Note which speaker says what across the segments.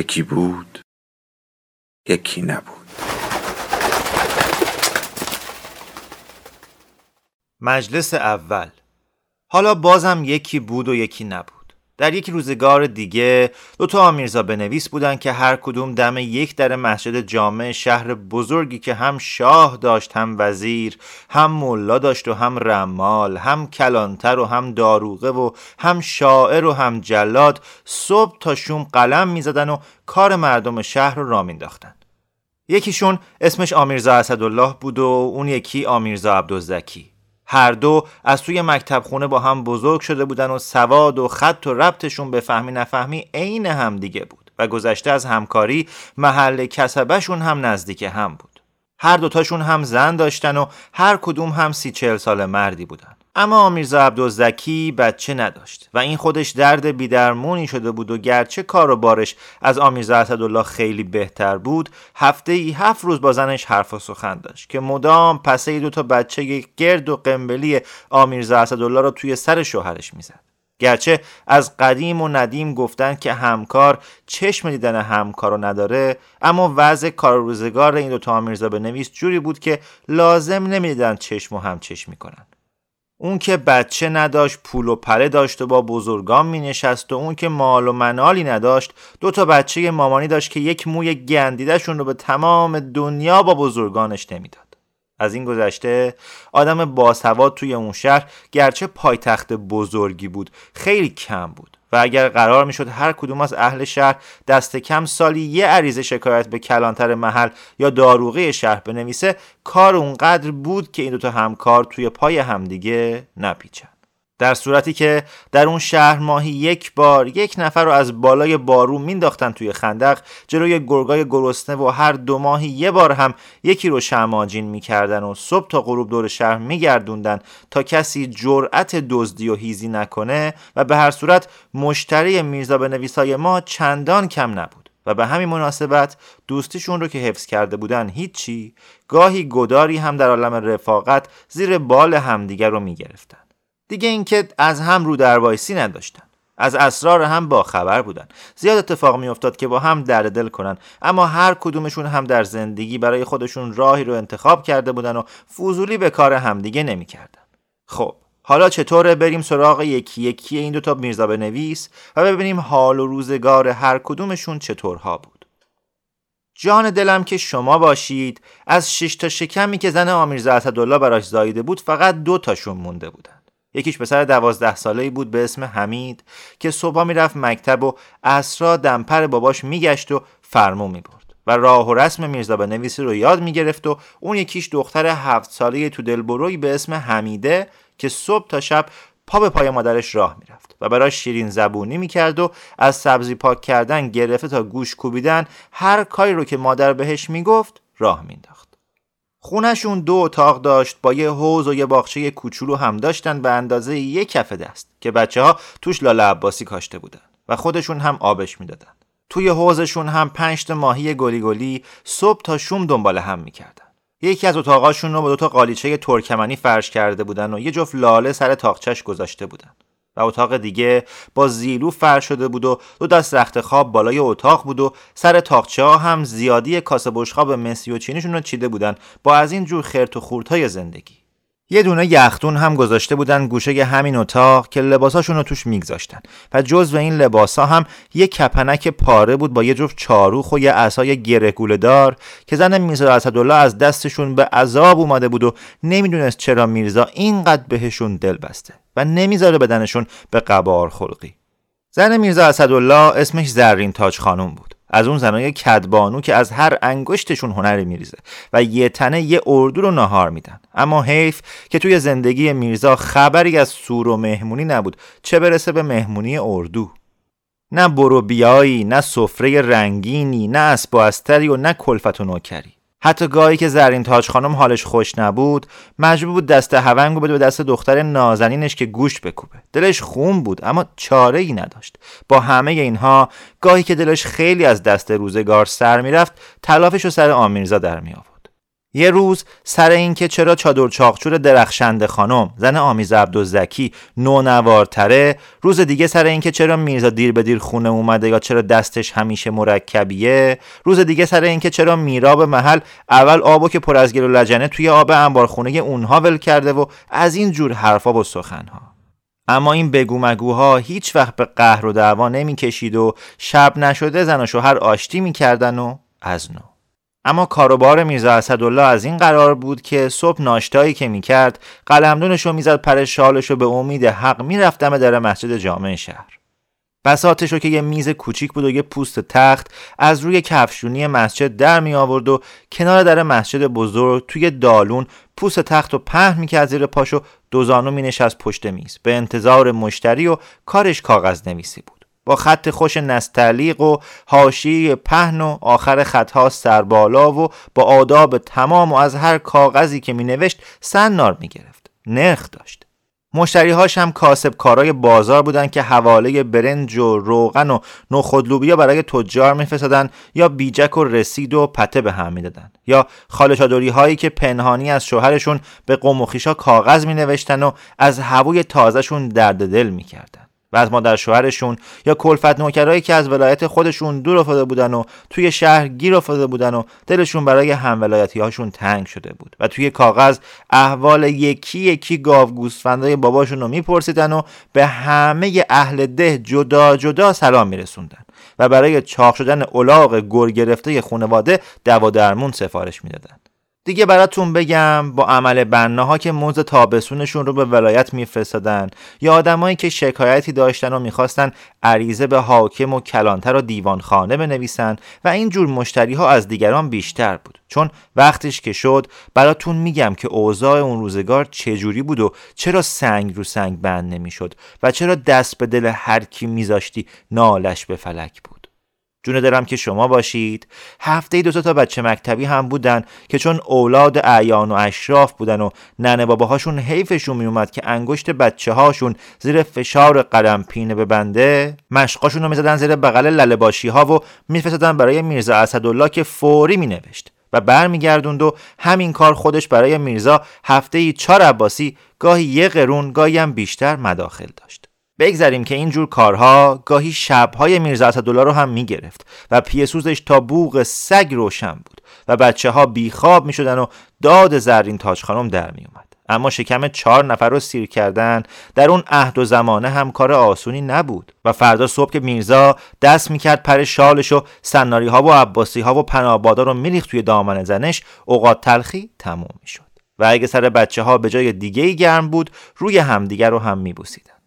Speaker 1: یکی بود یکی نبود.
Speaker 2: مجلس اول. حالا بازم یکی بود و یکی نبود. در یک روزگار دیگه دو تا آمیرزا بنویس بودن که هر کدوم دم یک در مسجد جامع شهر بزرگی که هم شاه داشت هم وزیر هم ملا داشت و هم رمال هم کلانتر و هم داروغه و هم شاعر و هم جلاد صبح تا شوم قلم می‌زدن و کار مردم شهر رو را مینداختن یکیشون اسمش آمیرزا اسدالله بود و اون یکی آمیرزا عبدالزکی. هر دو از توی مکتب خونه با هم بزرگ شده بودن و سواد و خط و ربطشون به فهمی نفهمی عین هم دیگه بود و گذشته از همکاری محل کسبشون هم نزدیک هم بود. هر دوتاشون هم زن داشتن و هر کدوم هم سی چهل سال مردی بودن. اما میرزا عبدالزکی بچه نداشت و این خودش درد بیدرمونی شده بود و گرچه کار و بارش از آمیرزا اسدالله خیلی بهتر بود هفته ای هفت روز با زنش حرف و سخن داشت که مدام پسه دو تا بچه گرد و قنبلی آمیرزا اسدالله را توی سر شوهرش می‌زد. گرچه از قدیم و ندیم گفتن که همکار چشم دیدن همکار رو نداره اما وضع کار روزگار این دوتا آمیرزا به نویس جوری بود که لازم نمی‌دیدن چشم و هم چشم می‌کنن. اون که بچه نداشت پول و پله داشت و با بزرگان می نشست و اون که مال و منالی نداشت دو تا بچه مامانی داشت که یک موی گندیدهشون رو به تمام دنیا با بزرگانش نمی‌داد. از این گذشته آدم باسواد توی اون شهر گرچه پایتخت بزرگی بود خیلی کم بود. و اگر قرار می‌شد هر کدوم از اهل شهر دست کم سالی یه عریضه شکایت به کلانتر محل یا داروغه شهر بنویسه کار اونقدر بود که این دوتا همکار توی پای همدیگه نپیچن. در صورتی که در اون شهر ماهی یک بار یک نفر رو از بالای بارو مینداختن توی خندق جلوی گرگای گرسنه و هر دو ماهی یه بار هم یکی رو شماجین می‌کردن و صبح تا غروب دور شهر میگردوندن تا کسی جرأت دزدی و هیزی نکنه و به هر صورت مشتری میرزا به نویسای ما چندان کم نبود و به همین مناسبت دوستیشون رو که حفظ کرده بودن هیچی گاهی گداری هم در عالم رفاقت زیر بال همدیگر رو می‌گرفتن. دیگه اینکه از هم رو در وایسی نداشتن. از اسرار هم با خبر بودن. زیاد اتفاق می افتاد که با هم درد دل کنن. اما هر کدومشون هم در زندگی برای خودشون راهی رو انتخاب کرده بودن و فضولی به کار همدیگه نمی‌کردن. خب حالا چطوره؟ بریم سراغ یکی یکی این دوتا میرزا بنویس و ببینیم حال و روزگار هر کدومشون چطورها بود. جان دلم که شما باشید. از شش تا شکمی که زن آمیرزا اسدالله براش زایده بود فقط دو تاشون مونده بودن. یکیش پسر دوازده ساله بود به اسم حمید که صبح می‌رفت مکتب و اسرا دمپر باباش میگشت و فرمو می‌برد و راه و رسم میرزا به نویسی رو یاد می‌گرفت و اون یکیش دختر هفت ساله تو دلبروی به اسم حمیده که صبح تا شب پا به پای مادرش راه می‌رفت و براش شیرین زبونی می‌کرد و از سبزی پاک کردن گرفته تا گوش کوبیدن هر کاری رو که مادر بهش می‌گفت راه مینداخت خونشون دو اتاق داشت با یه حوز و یه باغچه کوچولو هم داشتن به اندازه یه کف دست که بچه ها توش لاله عباسی کاشته بودن و خودشون هم آبش می‌دادن. توی حوزشون هم پنج ماهی گلی گلی صبح تا شوم دنبال هم می‌کردن. یکی از اتاقاشون رو با دوتا قالیچه ترکمنی فرش کرده بودن و یه جفت لاله سر تاقچش گذاشته بودن. اتاق دیگه با زیلو فر شده بود و دو دست رخت خواب بالای اتاق بود و سر تاقچه ها هم زیادی کاسه بشخاب مسی و چینیشون رو چیده بودن با از این جور خرت و های زندگی. یه دونه یختون هم گذاشته بودن گوشه همین اتاق که لباساشون رو توش میگذاشتن و جز و این لباسا هم یه کپنک پاره بود با یه جفت چاروخ و یه عصای گره دار که زن میرزا اسدالله از دستشون به عذاب اومده بود و نمی‌دونست چرا میرزا اینقدر بهشون دل بسته. و نمی‌ذاره بدنشون به قبار خلقی. زن میرزا اسدالله اسمش زرین تاج خانوم بود. از اون زنای کدبانو که از هر انگشتشون هنری میریزه و یه تنه یه اردو رو نهار میدن. اما حیف که توی زندگی میرزا خبری از سور و مهمونی نبود چه برسه به مهمونی اردو؟ نه برو بیایی نه سفره رنگینی نه اسب و و نه کلفت و نوکری. حتی گاهی که زرین تاج خانم حالش خوش نبود مجبور بود دست هونگو بده به دست دختر نازنینش که گوشت بکوبه. دلش خون بود اما چاره ای نداشت. با همه اینها گاهی که دلش خیلی از دست روزگار سر می‌رفت تلافش رو سر آمیرزا در می یه روز سر اینکه چرا چادر چاقچور درخشنده خانم زن آمیز عبدالزکی نونوارتره روز دیگه سر اینکه چرا میرزا دیر به دیر خونه اومده یا چرا دستش همیشه مرکبیه روز دیگه سر اینکه چرا میراب محل اول آبو که پر از گل و لجنه توی آب انبارخونه اونها ول کرده و از این جور حرفا و سخنها. اما این بگو مگوها هیچ وقت به قهر و دعوا نمی‌کشید و شب نشده زن و شوهر آشتی می‌کردن و از نو. اما کاروبار میرزا اسدالله از این قرار بود که صبح ناشتایی که می‌کرد قلمدونش رو می‌زد پر شالش رو به امید حق می‌رفتم در مسجد جامع شهر. بساتش رو که یه میز کوچیک بود و یه پوست تخت از روی کفشونی مسجد در می آورد و کنار در مسجد بزرگ توی دالون پوست تخت رو پهن می‌کرد زیر پاشو دوزانو می نشست پشت میز. به انتظار مشتری و کارش کاغذ نویسی بود. با خط خوش نستعلیق و حاشیه پهن و آخر خطها سربالا و با آداب تمام و از هر کاغذی که می نوشت سنار می گرفت نرخ داشت. مشتریهاش هم کاسب کارای بازار بودن که حواله برنج و روغن و نخودلوبیا برای تجار میفرستادن یا بیجک و رسید و پته به هم می‌دادن یا خالشادوری هایی که پنهانی از شوهرشون به قوم و کاغذ می نوشتن و از هوای تازهشون درد دل می‌کردن. و از مادر شوهرشون یا کلفت نوکرایی که از ولایت خودشون دور افتاده بودن و توی شهر گیر افتاده بودن و دلشون برای هم ولایتی هاشون تنگ شده بود. و توی کاغذ احوال یکی یکی گاو گوسفندای باباشون رو میپرسیدن و به همه اهل ده جدا جدا سلام میرسوندن. و برای چاق شدن الاغ گر گرفته خانواده دوا درمون سفارش می‌دادن. دیگه براتون بگم با عمل بناها که موز تابسونشون رو به ولایت میفرستادن. یا آدمایی که شکایتی داشتن و می‌خواستن عریضه به حاکم و کلانتر و دیوانخانه بنویسن و این جور مشتری ها از دیگران بیشتر بود. چون وقتش که شد براتون میگم که اوضاع اون روزگار چجوری بود و چرا سنگ رو سنگ بند نمی‌شد و چرا دست به دل هر کی میذاشتی نالش به فلک بود. جون دلم که شما باشید. هفته دو تا بچه مکتبی هم بودن که چون اولاد اعیان و اشراف بودن و ننه باباهاشون حیفشون میومد که انگشت بچه هاشون زیر فشار قلم پینه ببنده مشقاشون رو می‌زدن زیر بغل لله باشی ها و میفرستادن برای میرزا اسدالله که فوری مینوشت و برمیگردوند و همین کار خودش برای میرزا هفته ای چهار عباسی گاهی یه قرون گاهی هم بیشتر مداخل داشت. بگذاریم که اینجور کارها گاهی شبهای میرزا اسدالله رو هم می‌گرفت و پیسوزش تا بوغ سگ روشن بود و بچه ها بیخواب می‌شدن و داد زرین تاج خانم در میومد اما شکم چهار نفر رو سیر کردن در اون عهد و زمانه هم کار آسونی نبود و فردا صبح که میرزا دست می‌کرد پر شالش و سناری ها و عباسی ها و پنابادا رو میریخت توی دامن زنش اوقات تلخی تموم می‌شد. و اگه سر بچه ها به جای دیگه گرم بود روی همدیگر رو هم میبوسیدن.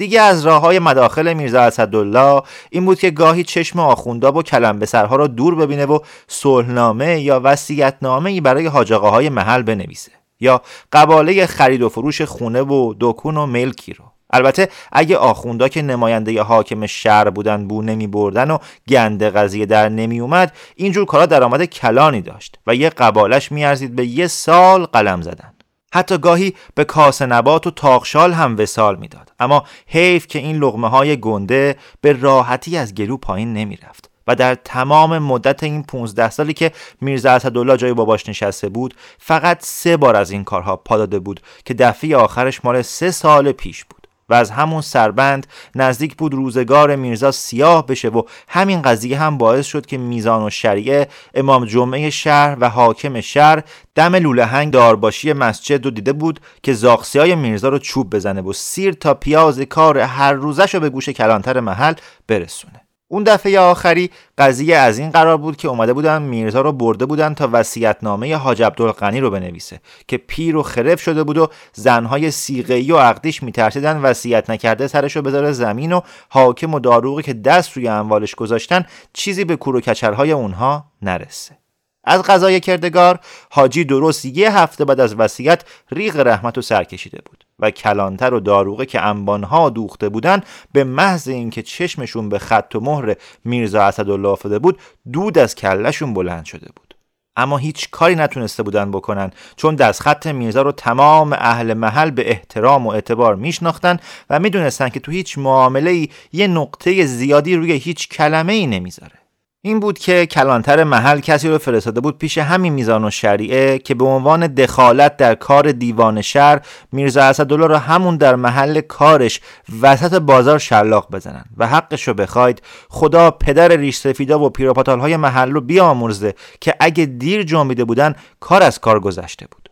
Speaker 2: دیگه از راه های مداخل میرزا اسدالله این بود که گاهی چشم آخونداب و کلم سرها را دور ببینه و صلحنامه یا وصیتنامه برای های محل بنویسه یا قباله خرید و فروش خونه و دکون و ملکی رو. البته اگه آخوندا که نماینده حاکم شهر بودن بو نمی بردن و گند قضیه در نمی اومد اینجور کارا درآمد کلانی داشت و یه قبالش میارزید به یه سال قلم زدن. حتی گاهی به کاسه نبات و تاقشال هم وسال می‌داد. اما حیف که این لغمه های گنده به راحتی از گلو پایین نمی رفت و در تمام مدت این 15 سالی که میرزا اسدالله جای باباش نشسته بود فقط سه بار از این کارها پا داده بود که دفعه آخرش مال سه سال پیش بود. و از همون سربند نزدیک بود روزگار میرزا سیاه بشه و همین قضیه هم باعث شد که میزان و شریعه امام جمعه شهر و حاکم شهر دم لوله هنگ دارباشی مسجد رو دیده بود که زاخسی های میرزا رو چوب بزنه و سیر تا پیاز کار هر روزش رو به گوش کلانتر محل برسونه. اون دفعه آخری قضیه از این قرار بود که اومده بودن میرزا رو برده بودن تا وصیت‌نامه حاج عبدالغنی رو بنویسه که پیر و خرف شده بود و زنهای سیغه‌ای و عقدیش میترسیدن وصیت نکرده سرش رو بذاره زمین و حاکم و داروغی که دست روی اموالش گذاشتن چیزی به کور و کچرهای اونها نرسه. از غذای کردگار حاجی درست یه هفته بعد از وصیت ریغ رحمت و سر کشیده بود و کلانتر و داروغه که انبانها دوخته بودن به محض اینکه چشمشون به خط و مهر میرزا اسدالله افتاده بود دود از کلشون بلند شده بود. اما هیچ کاری نتونسته بودن بکنن چون دست خط میرزا رو تمام اهل محل به احترام و اعتبار میشناختن و می‌دونستن که تو هیچ معامله ای یه نقطه زیادی روی هیچ کلمه ای نمی‌ذاره. این بود که کلانتر محل کسی رو فرستاده بود پیش همین میزان و شریعه که به عنوان دخالت در کار دیوان شهر میرزا اسدالله رو همون در محل کارش وسط بازار شلاق بزنن و حقش رو بخواید. خدا پدر ریش سفیدا و پیروپاتال های محل رو بیامرزه که اگه دیر جنبیده بودن کار از کار گذشته بود.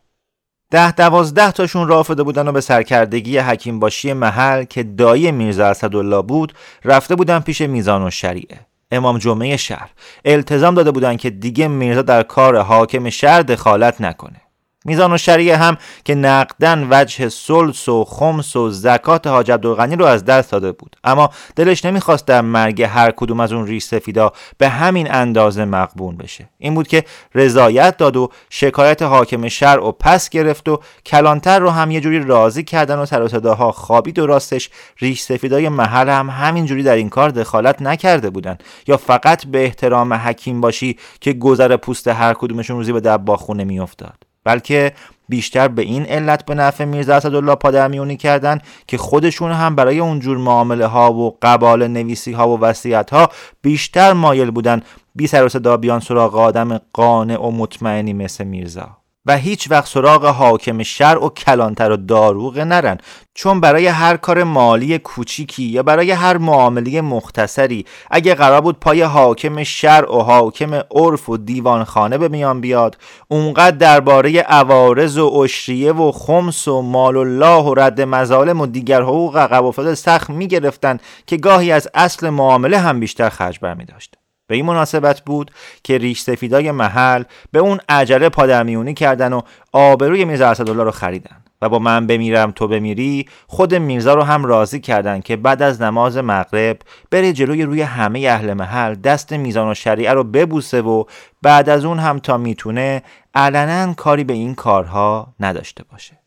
Speaker 2: ده دوازده تاشون را بودن و به سرکردگی حکیم باشی محل که دایی میرزا اسدالله بود رفته بودن پیش میزان و شریعه امام جمعه شهر. التزام داده بودند که دیگه میرزا در کار حاکم شهر دخالت نکنه. میزان و شریعه هم که نقدن وجه سلس و خمس و زکات حاج عبدالغنی رو از دست داده بود. اما دلش نمی‌خواست در مرگ هر کدوم از اون ریش سفیدا به همین اندازه مقبون بشه. این بود که رضایت داد و شکایت حاکم شهر و پس گرفت و کلانتر رو هم یه جوری راضی کردن و سر صداها خوابید و راستش ریش سفیدای محل هم همین جوری در این کار دخالت نکرده بودن. یا فقط به احترام حکیم باشی که گذر پوست هر کدومشون روزی به دباخونه میافتاد. بلکه بیشتر به این علت به نفع میرزا اسدالله پادرمیونی کردن که خودشون هم برای اونجور معامله ها و قبال نویسی ها و وصیت ها بیشتر مایل بودن بی سر و صدا بیان سراغ آدم قانع و مطمئنی مثل میرزا. و هیچ وقت سراغ حاکم شرع و کلانتر و داروغ نرن چون برای هر کار مالی کوچیکی یا برای هر معامله مختصری اگه قرار بود پای حاکم شرع و حاکم عرف و دیوانخانه به میان بیاد اونقدر درباره عوارض و اشریه و خمس و مال الله و رد مظالم و دیگر حقوق عقب افتاده سخت می‌گرفتن که گاهی از اصل معامله هم بیشتر خرج برمی داشت به این مناسبت بود که ریش سفیدای محل به اون عجله پادرمیونی کردن و آبروی میرزا اسدالله رو خریدن و با من بمیرم تو بمیری خود میرزا رو هم راضی کردن که بعد از نماز مغرب بره جلوی روی همه اهل محل دست میزان و شریعه رو ببوسه و بعد از اون هم تا می‌تونه علنا کاری به این کارها نداشته باشه.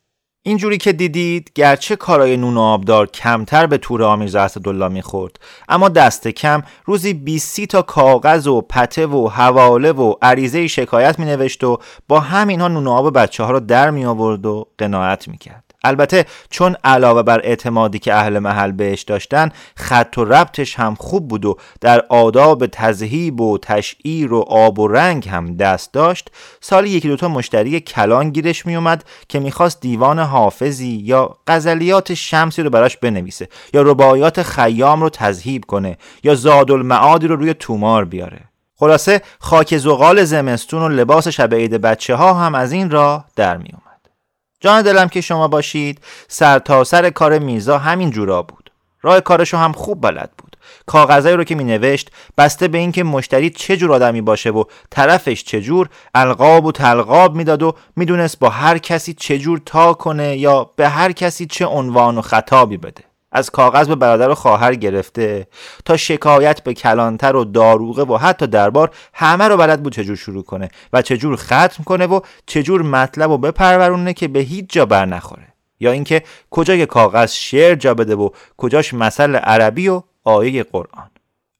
Speaker 2: اینجوری که دیدید گرچه کارای نون و آبدار کمتر به تور آمیرزا اسدالله می‌خورد اما دست کم روزی 20 تا کاغذ و پته و حواله و عریضه شکایت مینوشت و با همینها نون و آب بچه ها رو در می آورد و قناعت می‌کرد. البته چون علاوه بر اعتمادی که اهل محل بهش داشتن خط و ربطش هم خوب بود و در آداب تذهیب و تشعیر و آب و رنگ هم دست داشت سالی یکی دوتا مشتری کلان گیرش میومد که می‌خواست دیوان حافظی یا غزلیات شمسی رو براش بنویسه یا رباعیات خیام رو تذهیب کنه یا زاد المعادی رو روی تومار بیاره. خلاصه خاک زغال زمستون و لباس شب عید بچه ها هم از این راه در میومد جان دلم که شما باشید. سر تا سر کار میرزا همین جورا بود. راه کارشو هم خوب بلد بود. کاغذایی رو که می نوشت بسته به اینکه مشتری چه جور آدمی باشه و طرفش چه جور القاب و تلقاب می‌داد و می‌دونست با هر کسی چه جور تا کنه یا به هر کسی چه عنوان و خطابی بده. از کاغذ به برادر و خواهر گرفته تا شکایت به کلانتر و داروغه و حتی دربار همه رو بلد بود چجور شروع کنه و چجور ختم کنه و چجور مطلب و بپرورونه که به هیچ جا بر نخوره. یا اینکه کجای کاغذ شعر جا بده و کجاش مثل عربی و آیه قرآن.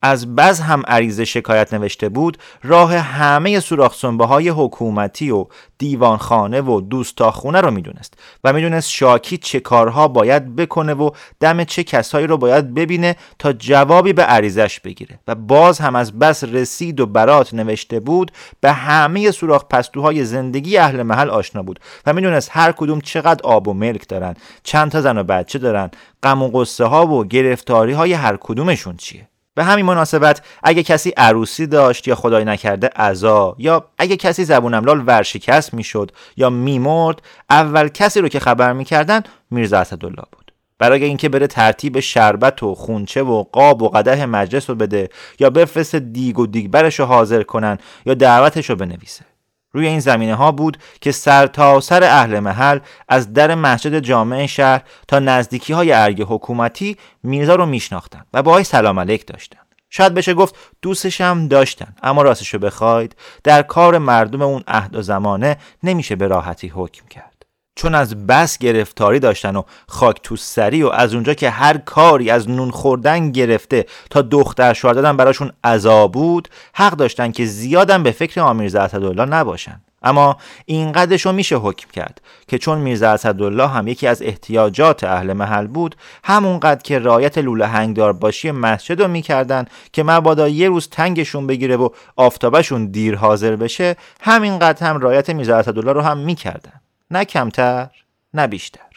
Speaker 2: از بز هم عریضه شکایت نوشته بود راه همه سوراخ های حکومتی و دیوانخانه و دوستاخونه رو می‌دونست و می‌دونست شاکی چه کارها باید بکنه و دم چه کسایی رو باید ببینه تا جوابی به عریضش بگیره. و باز هم از بس رسید و برات نوشته بود به همه سوراخ پستوهای زندگی اهل محل آشنا بود و می‌دونست هر کدوم چقدر آب و ملک دارن چند تا زن و بچه دارن غم و قصه ها و گرفتاری های هر کدومشون چیه. به همین مناسبت اگه کسی عروسی داشت یا خدای نکرده عزا یا اگه کسی زبون املال ورشکست می‌شد یا میمرد اول کسی رو که خبر می‌کردن میرزا اسدالله بود. برای اینکه بره ترتیب شربت و خونچه و قاب و قده مجلس رو بده یا بفرست دیگ و دیگبرش رو حاضر کنن یا دعوتش رو بنویسه. روی این زمینه ها بود که سر تا سر اهل محل از در مسجد جامع شهر تا نزدیکی های ارگ حکومتی میرزا رو میشناختن و باهاش سلام علیک داشتن. شاید بشه گفت دوستش هم داشتن اما راستشو بخواید در کار مردم اون عهد و زمانه نمیشه به راحتی حکم کرد. چون از بس گرفتاری داشتن و خاک تو سری و از اونجا که هر کاری از نون خوردن گرفته تا دختر شوهر دادن براشون عذاب بود حق داشتن که زیادم به فکر آمیرزا اسدالله نباشن. اما اینقدرش رو میشه حکم کرد که چون میرزا اسدالله هم یکی از احتیاجات اهل محل بود همونقدر که رایت لوله هنگدار باشی مسجد رو می‌کردن که مبادا یه روز تنگشون بگیره و آفتابشون دیر حاضر بشه همینقدر هم رایت میرزا اسدالله رو هم می‌کردن. نه کمتر نه بیشتر.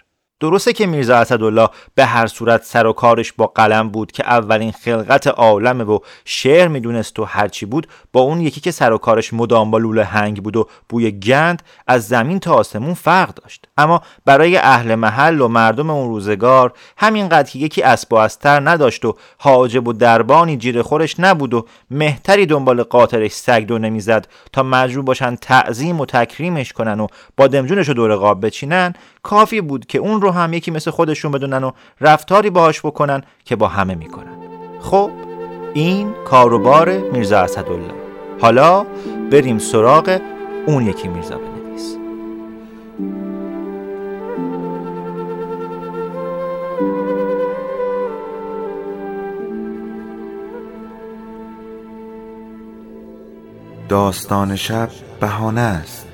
Speaker 2: درسته که میرزا اسدالله به هر صورت سر و کارش با قلم بود که اولین خلقت عالمه و شعر می‌دونست و هرچی بود با اون یکی که سر و کارش مدام با لوله هنگ بود و بوی گند از زمین تا آسمون فرق داشت. اما برای اهل محل و مردم اون روزگار همینقدر که یکی اسب و نداشت و حاجب و دربانی جیر خورش نبود و مهتری دنبال قاطرش سگ دو نمی‌زد تا مجبور باشن تعظیم و تکریمش کنن و با دمجونش رو دور قاب بچینن کافی بود که اون رو هم یکی مثل خودشون بدونن و رفتاری باهاش بکنن که با همه می‌کنن. خب این کاروبار میرزا اسدالله. حالا بریم سراغ اون یکی میرزا بنویس.
Speaker 1: داستان شب بهانه است.